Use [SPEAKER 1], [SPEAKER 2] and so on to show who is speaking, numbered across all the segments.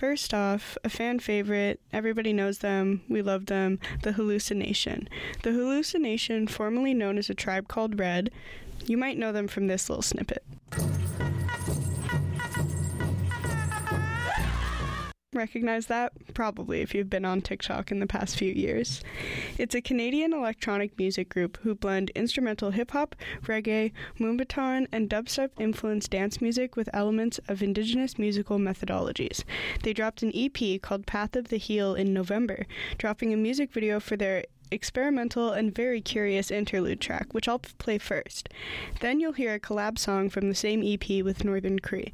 [SPEAKER 1] First off, a fan favorite, everybody knows them, we love them, the Halluci Nation. The Halluci Nation, formerly known as a tribe called Red, you might know them from this little snippet. Recognize that? Probably if you've been on TikTok in the past few years. It's a Canadian electronic music group who blend instrumental hip hop, reggae, moombahton, and dubstep influenced dance music with elements of indigenous musical methodologies. They dropped an EP called Path of the Heel in November, dropping a music video for their experimental and very curious interlude track, which I'll play first. Then you'll hear a collab song from the same EP with Northern Cree.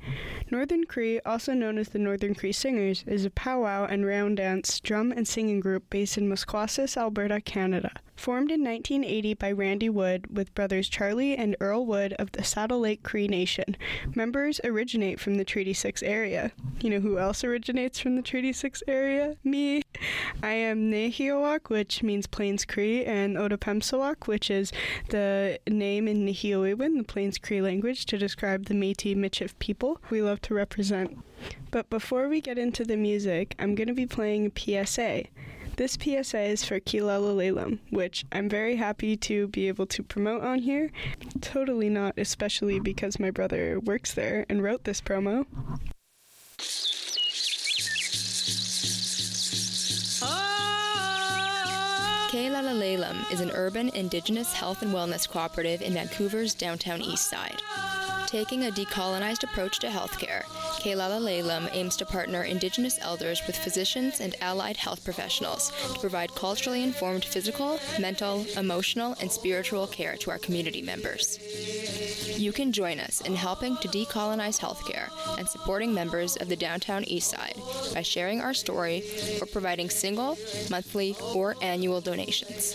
[SPEAKER 1] Northern Cree, also known as the Northern Cree Singers, is a powwow and round dance drum and singing group based in Maskwacis, Alberta, Canada. Formed in 1980 by Randy Wood with brothers Charlie and Earl Wood of the Saddle Lake Cree Nation, members originate from the Treaty 6 area. You know who else originates from the Treaty 6 area? Me. I am Nehiyawak, which means Plains Cree, and Otipemisiwak, which is the name in Nehiyawewin, the Plains Cree language, to describe the Métis Michif people we love to represent. But before we get into the music, I'm going to be playing a PSA. This PSA is for Kilala which I'm very happy to be able to promote on here. Totally not, especially because my brother works there and wrote this promo.
[SPEAKER 2] Kilala Lelum is an urban indigenous health and wellness cooperative in Vancouver's downtown east side. Taking a decolonized approach to healthcare, Kilala Lelum aims to partner Indigenous elders with physicians and allied health professionals to provide culturally informed physical, mental, emotional, and spiritual care to our community members. You can join us in helping to decolonize healthcare and supporting members of the downtown east side by sharing our story or providing single, monthly, or annual donations.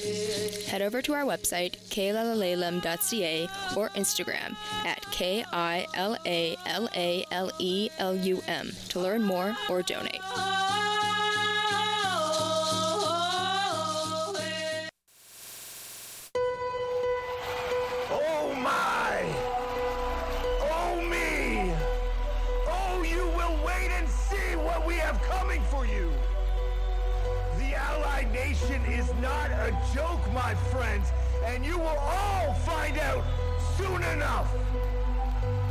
[SPEAKER 2] Head over to our website, kilalalelum.ca or Instagram at K I L A L A L E L U M to learn more or donate.
[SPEAKER 3] Oh my! Oh me! Oh, you will wait and see what we have coming for you! The Allied Nation is not a joke, my friends, and you will all find out soon enough!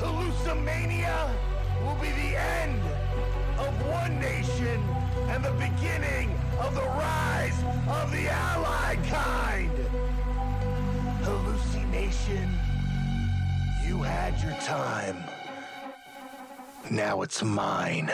[SPEAKER 3] Hallucimania will be the end of one nation and the beginning of the rise of the Allied kind! Halluci Nation, you had your time. Now it's mine.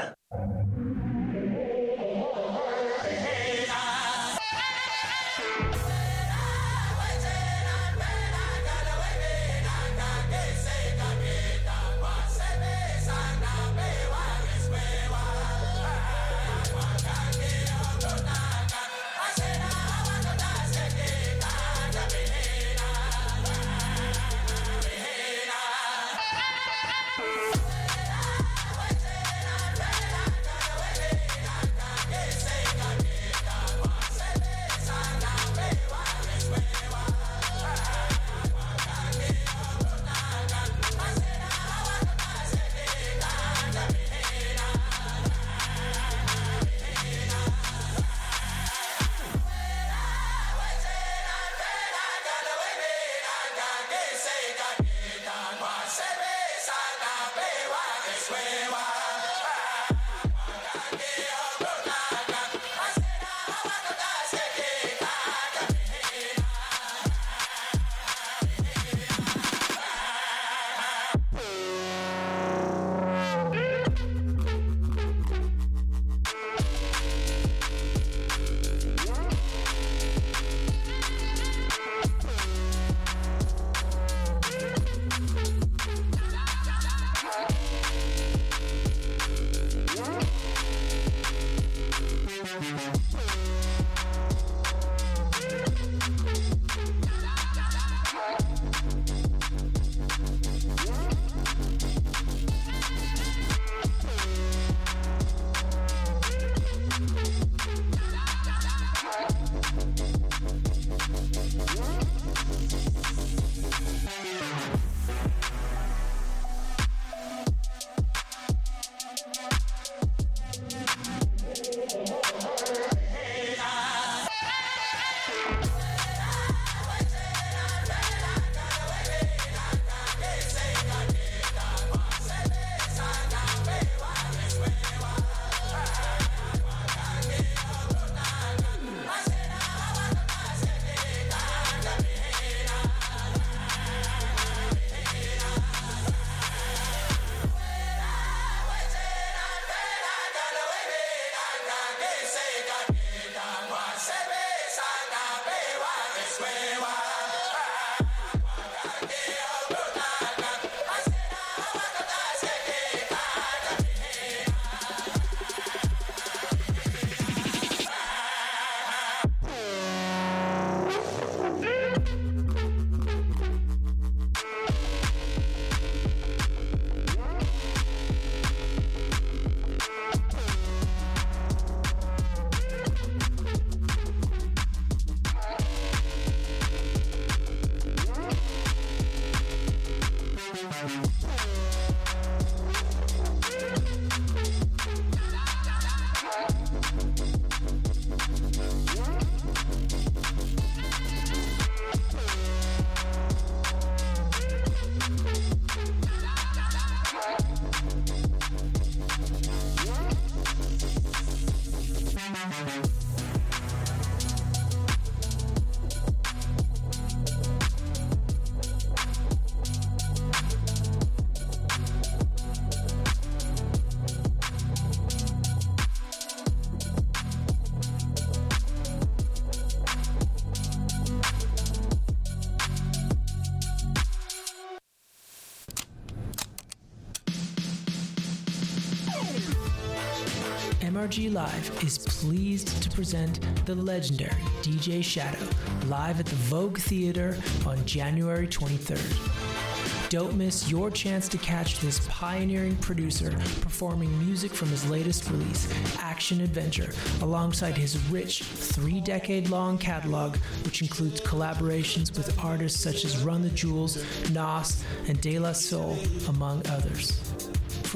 [SPEAKER 4] MRG Live is pleased to present the legendary DJ Shadow live at the Vogue Theater on January 23rd. Don't miss your chance to catch this pioneering producer performing music from his latest release, Action Adventure, alongside his rich three decade long catalog, which includes collaborations with artists such as Run the Jewels, Nas, and De La Soul, among others.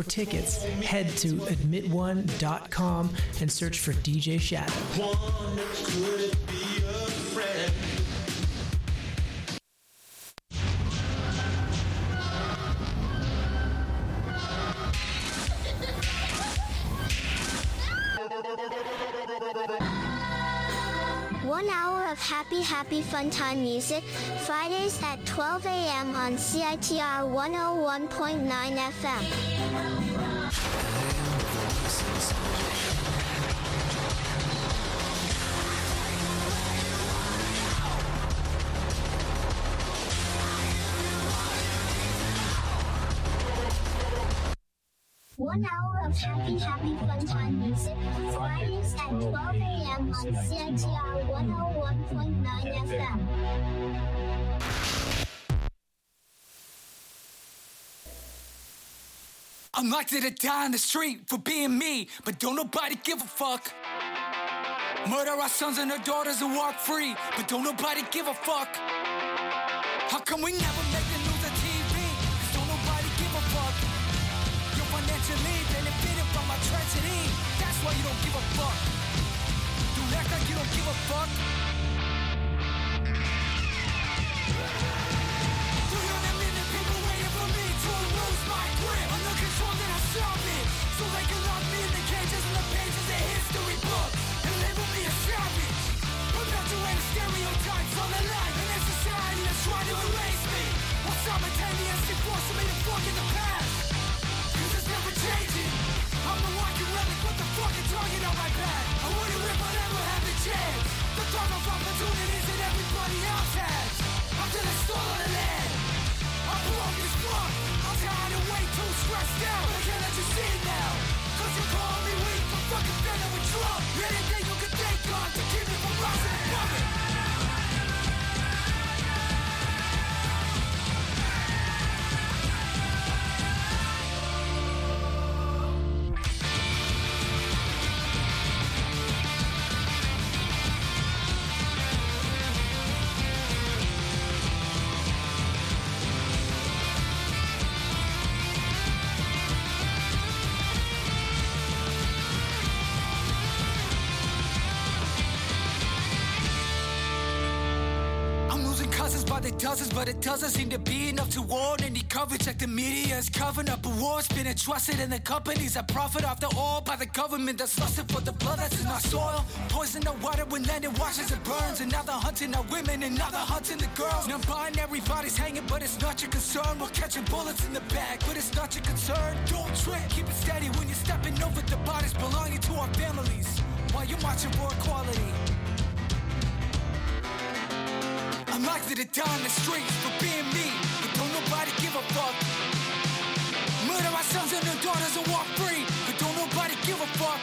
[SPEAKER 4] For tickets, head to admitone.com and search for DJ Shadow.
[SPEAKER 5] One hour of happy, happy fun time music, Fridays at 12 a.m. on CITR 101.9 FM. Of happy, happy fun time music, Fridays at 12 a.m. on CITR 101.9 FM.
[SPEAKER 6] I'm likely to die in the street for being me, but don't nobody give a fuck. Murder our sons and our daughters and walk free, but don't nobody give a fuck. How come we never make the erase me. While to fuck in the it's never changing. I'm the on my. I wouldn't if I never had the chance. The of opportunities that everybody else has. Until it's stolen the land. Cousins by the dozens, but it doesn't seem to be enough to warn any coverage. Like the media is covering up a war, spinning trusted in the companies that profit off the oil by the government that's lusted for the blood that's in our soil. Poison the water when land it washes and burns, and now they're hunting our women, and now they're hunting the girls. Now binary bodies hanging, but it's not your concern. We're catching bullets in the back, but it's not your concern. Don't trip, keep it steady when you're stepping over the bodies belonging to our families. While you're marching for equality. I'm likely to die in the streets for being me, but don't nobody give a fuck. Murder our sons and their daughters and walk free, but don't nobody give a fuck.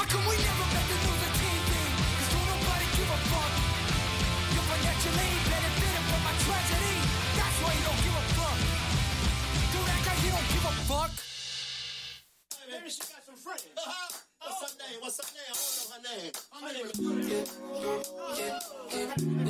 [SPEAKER 6] How come we never make the news on TV? Cause don't nobody give a fuck. You're financially benefiting from my tragedy. That's why you don't give a fuck. Don't act like you don't give a fuck.
[SPEAKER 7] Maybe she got some friends. What's her name? What's her name? I don't know her name. Her name is
[SPEAKER 8] Tell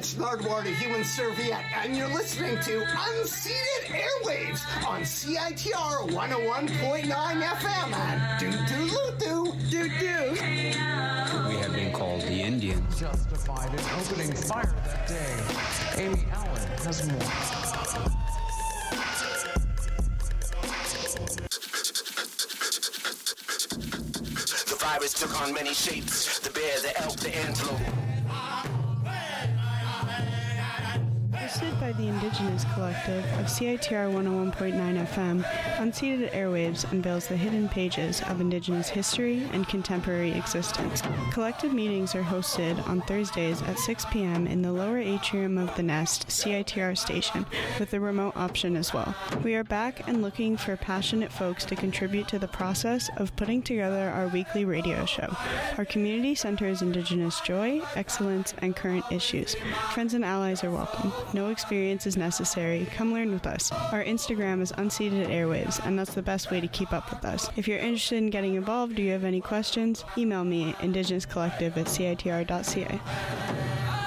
[SPEAKER 8] It's
[SPEAKER 9] Nardwuar the
[SPEAKER 10] Human Serviette, and you're listening to Unceded Airwaves on CITR 101.9 FM at Doo Doo Doo Doo Doo.
[SPEAKER 11] We have been called the Indians.
[SPEAKER 12] Justified in opening fire that day. Amy Allen has more.
[SPEAKER 13] The virus took on many shapes. The bear, the elk, the antelope.
[SPEAKER 1] Collective of CITR 101.9 FM, Unceded Airwaves unveils the hidden pages of Indigenous history and contemporary existence. Collective meetings are hosted on Thursdays at 6 p.m. in the lower atrium of the Nest CITR station, with a remote option as well. We are back and looking for passionate folks to contribute to the process of putting together our weekly radio show. Our community centers Indigenous joy, excellence, and current issues. Friends and allies are welcome. No experience is necessary. Come learn with us. Our Instagram is Unceded Airwaves, and that's the best way to keep up with us. If you're interested in getting involved or you have any questions, email me at indigenouscollective at citr.ca.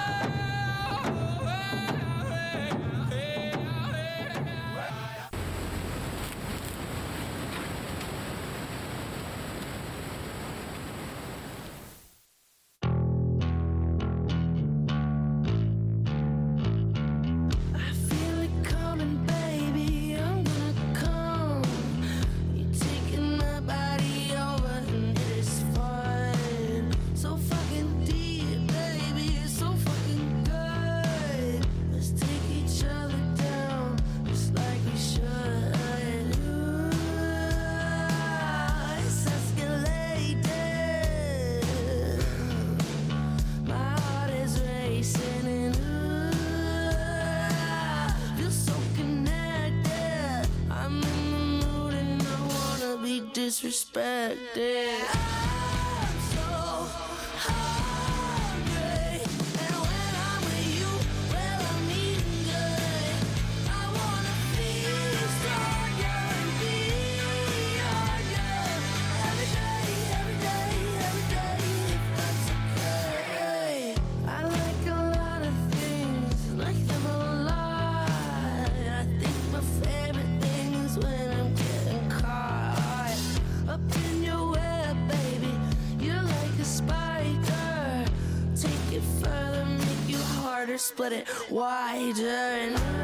[SPEAKER 9] disrespected. Split it wider.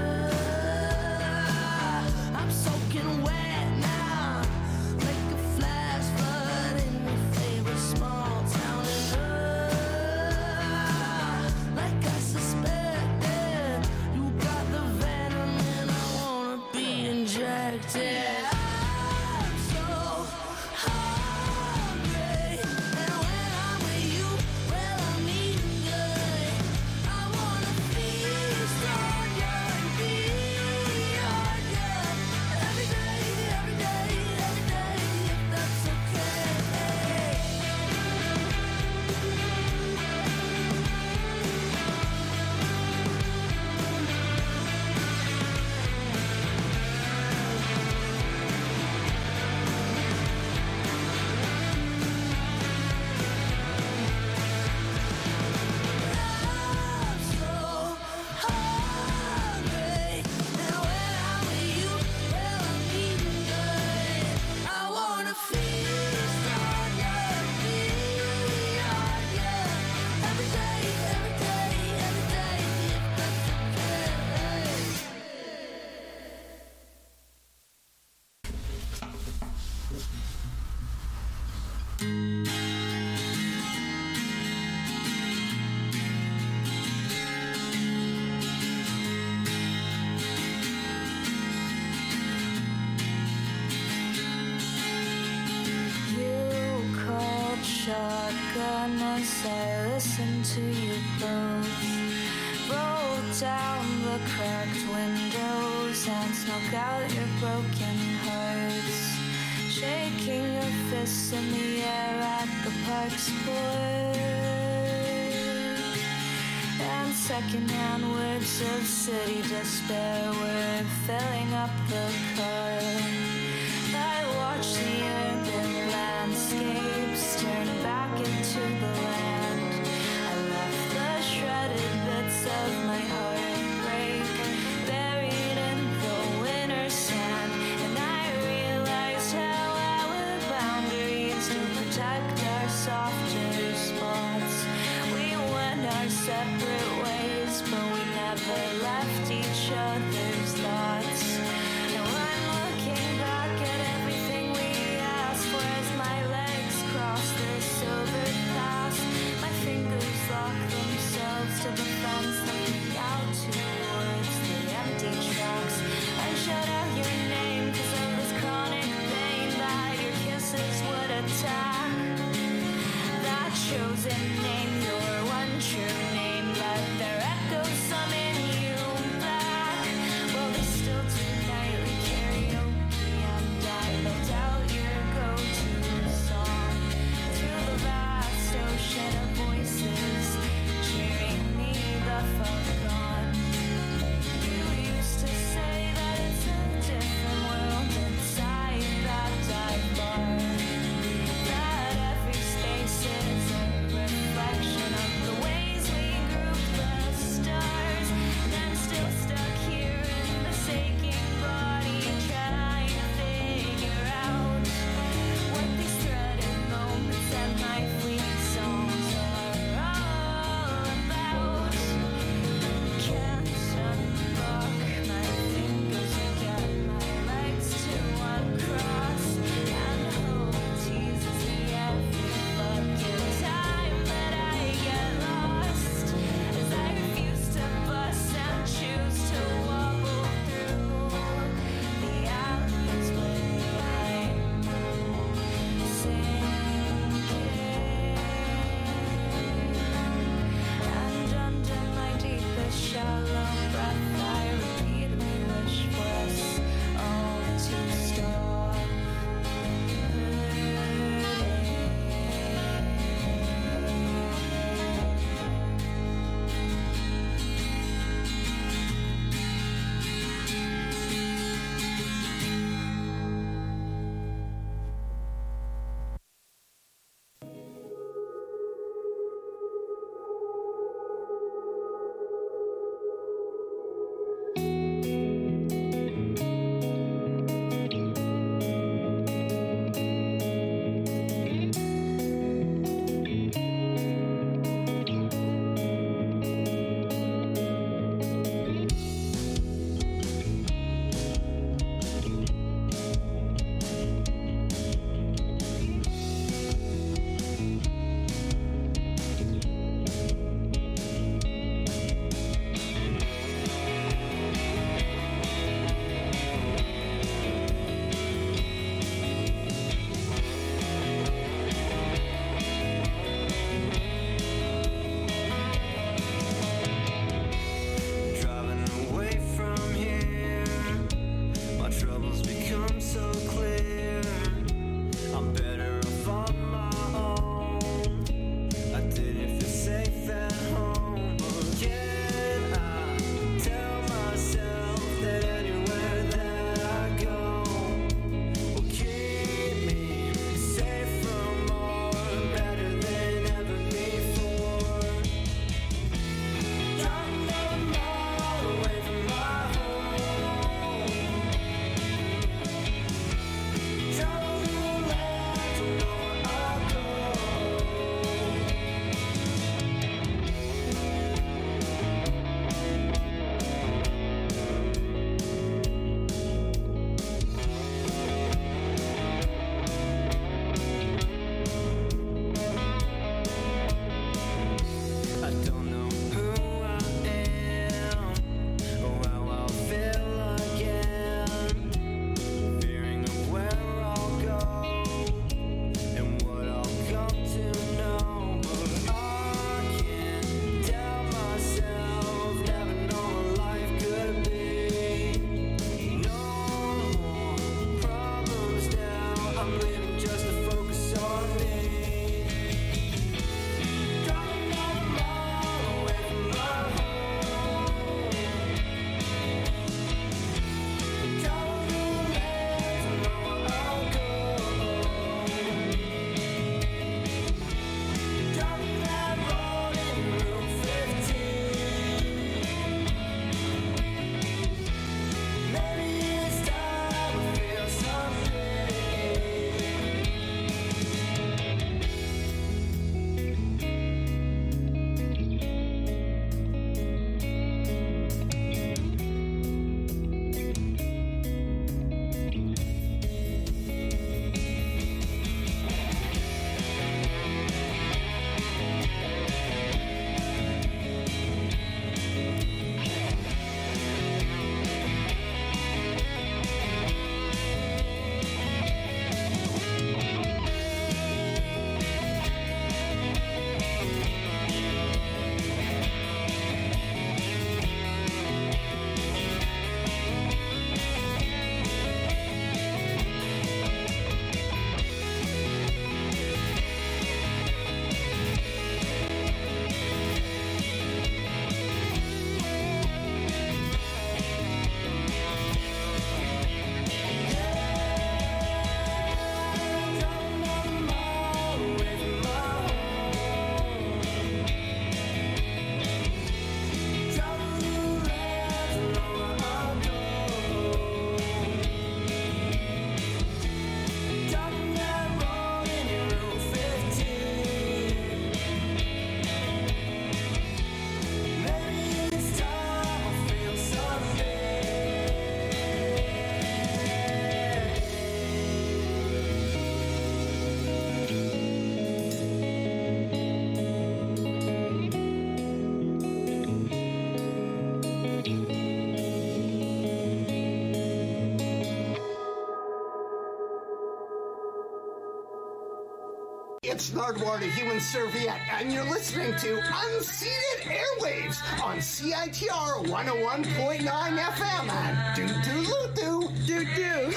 [SPEAKER 14] It's
[SPEAKER 10] Nardwuar, the human serviette, and you're listening to Unceded Airwaves on CITR 101.9 FM at Doo Doo Loo Doo. Doo Doo.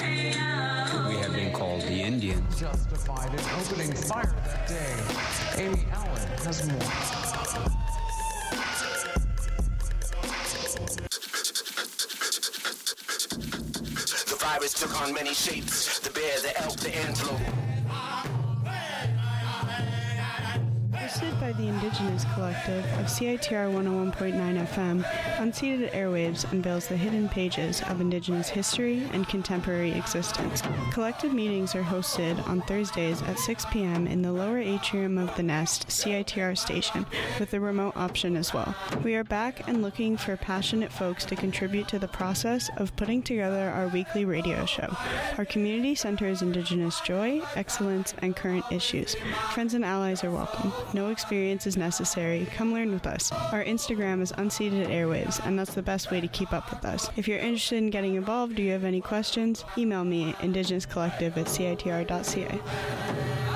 [SPEAKER 11] We have been called the Indians.
[SPEAKER 12] Justified in opening fire that day. Amy Allen has more.
[SPEAKER 13] The virus took on many shapes. The bear, the elk, the antelope.
[SPEAKER 1] Collective of CITR 101.9 FM, Unceded Airwaves unveils the hidden pages of Indigenous history and contemporary existence. Collective meetings are hosted on Thursdays at 6 p.m. in the lower atrium of the Nest CITR station, with a remote option as well. We are back and looking for passionate folks to contribute to the process of putting together our weekly radio show. Our community centers Indigenous joy, excellence, and current issues. Friends and allies are welcome. No experience is necessary. Come learn with us. Our Instagram is Unceded Airwaves, and that's the best way to keep up with us. If you're interested in getting involved or you have any questions, email me indigenouscollective at citr.ca.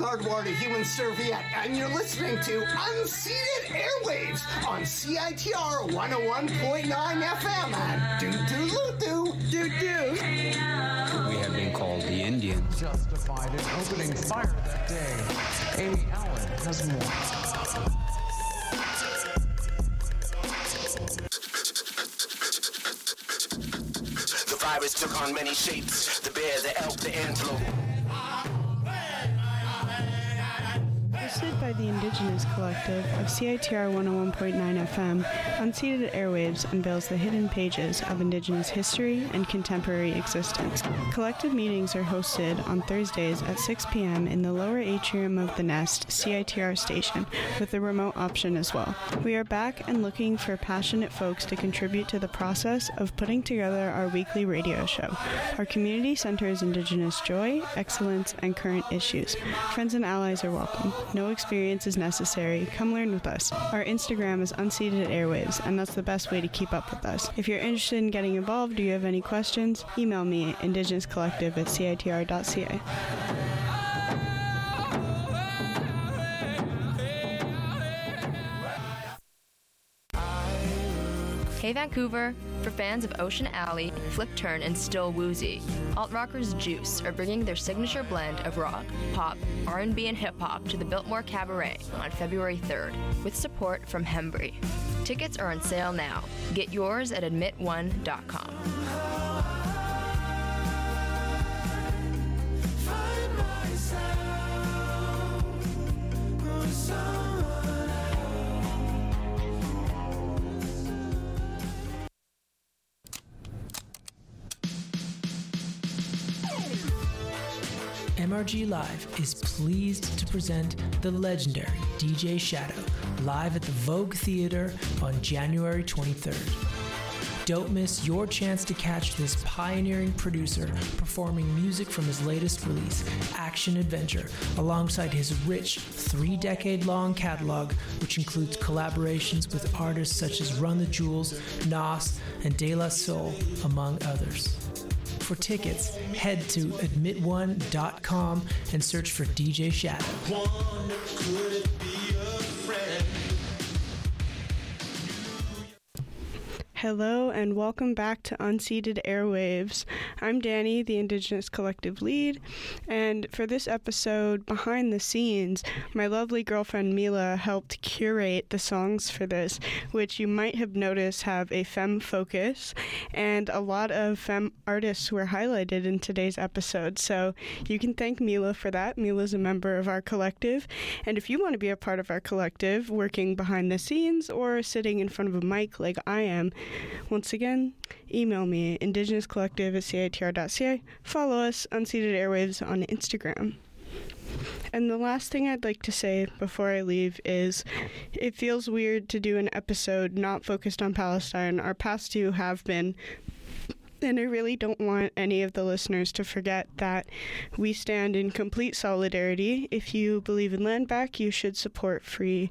[SPEAKER 10] It's Nardwuar the Human Serviette, and you're listening to Unceded Airwaves on CITR 101.9 FM at Doo Doo Loo Doo. Doo Doo.
[SPEAKER 11] We have been called the Indians.
[SPEAKER 12] Justified in opening fire that day. Amy Allen has more.
[SPEAKER 13] The virus took on many shapes. The bear, the elk, the antelope.
[SPEAKER 1] By the Indigenous Collective of CITR 101.9 FM, Unceded Airwaves unveils the hidden pages of Indigenous history and contemporary existence. Collective meetings are hosted on Thursdays at 6 p.m. in the lower atrium of the Nest CITR station, with a remote option as well. We are back and looking for passionate folks to contribute to the process of putting together our weekly radio show. Our community centers Indigenous joy, excellence, and current issues. Friends and allies are welcome. No experience is necessary. Come learn with us. Our Instagram is Unceded Airwaves, and that's the best way to keep up with us. If you're interested in getting involved or you have any questions, email me at indigenouscollective at citr.ca.
[SPEAKER 2] Hey Vancouver! For fans of Ocean Alley, Flip Turn, and Still Woozy, Alt Rockers Juice are bringing their signature blend of rock, pop, R&B, and hip hop to the Biltmore Cabaret on February 3rd, with support from Hembry. Tickets are on sale now. Get yours at admit1.com.
[SPEAKER 4] MRG Live is pleased to present the legendary DJ Shadow live at the Vogue Theater on January 23rd. Don't miss your chance to catch this pioneering producer performing music from his latest release, Action Adventure, alongside his rich three decade long catalog, which includes collaborations with artists such as Run the Jewels, Nas, and De La Soul, among others. For tickets, head to admitone.com and search for DJ Shadow.
[SPEAKER 1] Hello and welcome back to Unceded Airwaves. I'm Dani, the Indigenous Collective lead, and for this episode, behind the scenes, my lovely girlfriend Mila helped curate the songs for this, which you might have noticed have a femme focus, and a lot of femme artists were highlighted in today's episode. So you can thank Mila for that. Mila's a member of our collective, and if you want to be a part of our collective, working behind the scenes or sitting in front of a mic like I am, once again, email me indigenouscollective at citr.ca. Follow us, Unceded Airwaves, on Instagram. And the last thing I'd like to say before I leave is it feels weird to do an episode not focused on Palestine. Our past two have been. And I really don't want any of the listeners to forget that we stand in complete solidarity. If you believe in land back, you should support freeing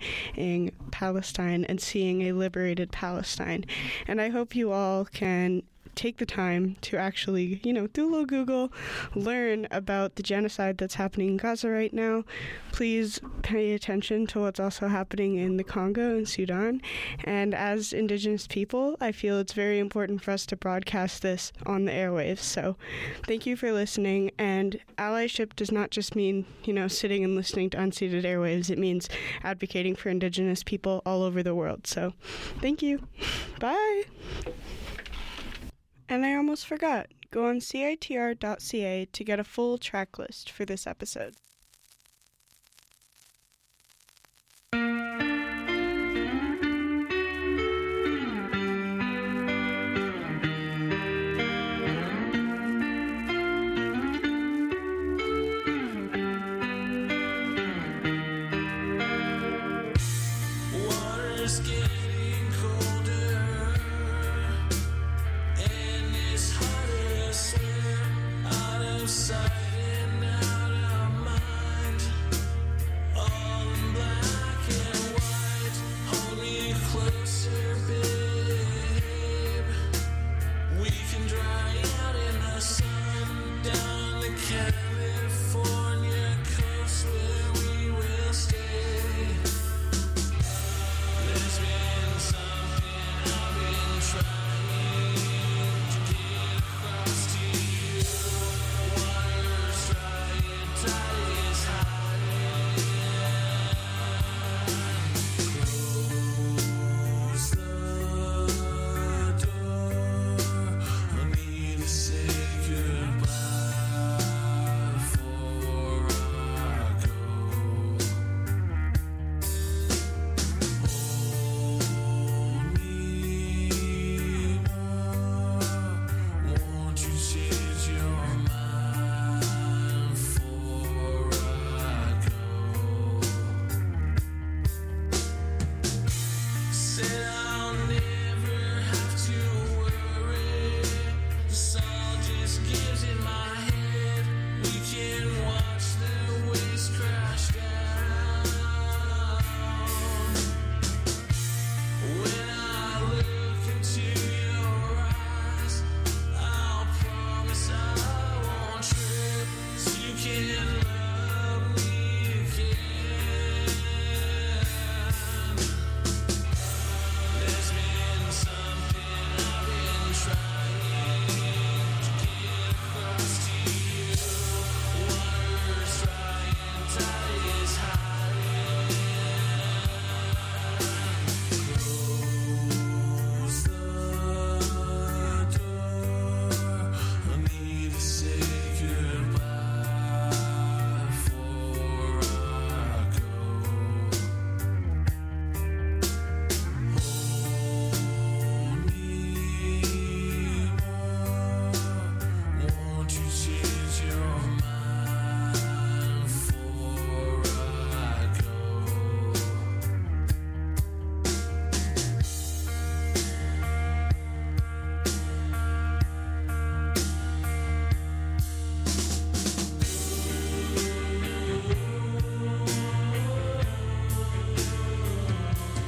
[SPEAKER 1] Palestine and seeing a liberated Palestine. And I hope you all can take the time to actually, you know, do a little Google, learn about the genocide that's happening in Gaza right now. Please pay attention to what's also happening in the Congo and Sudan. And as Indigenous people, I feel it's very important for us to broadcast this on the airwaves. So thank you for listening. And allyship does not just mean, you know, sitting and listening to unceded airwaves, it means advocating for Indigenous people all over the world. So thank you. Bye. And I almost forgot. Go on CITR.ca to get a full track list for this episode.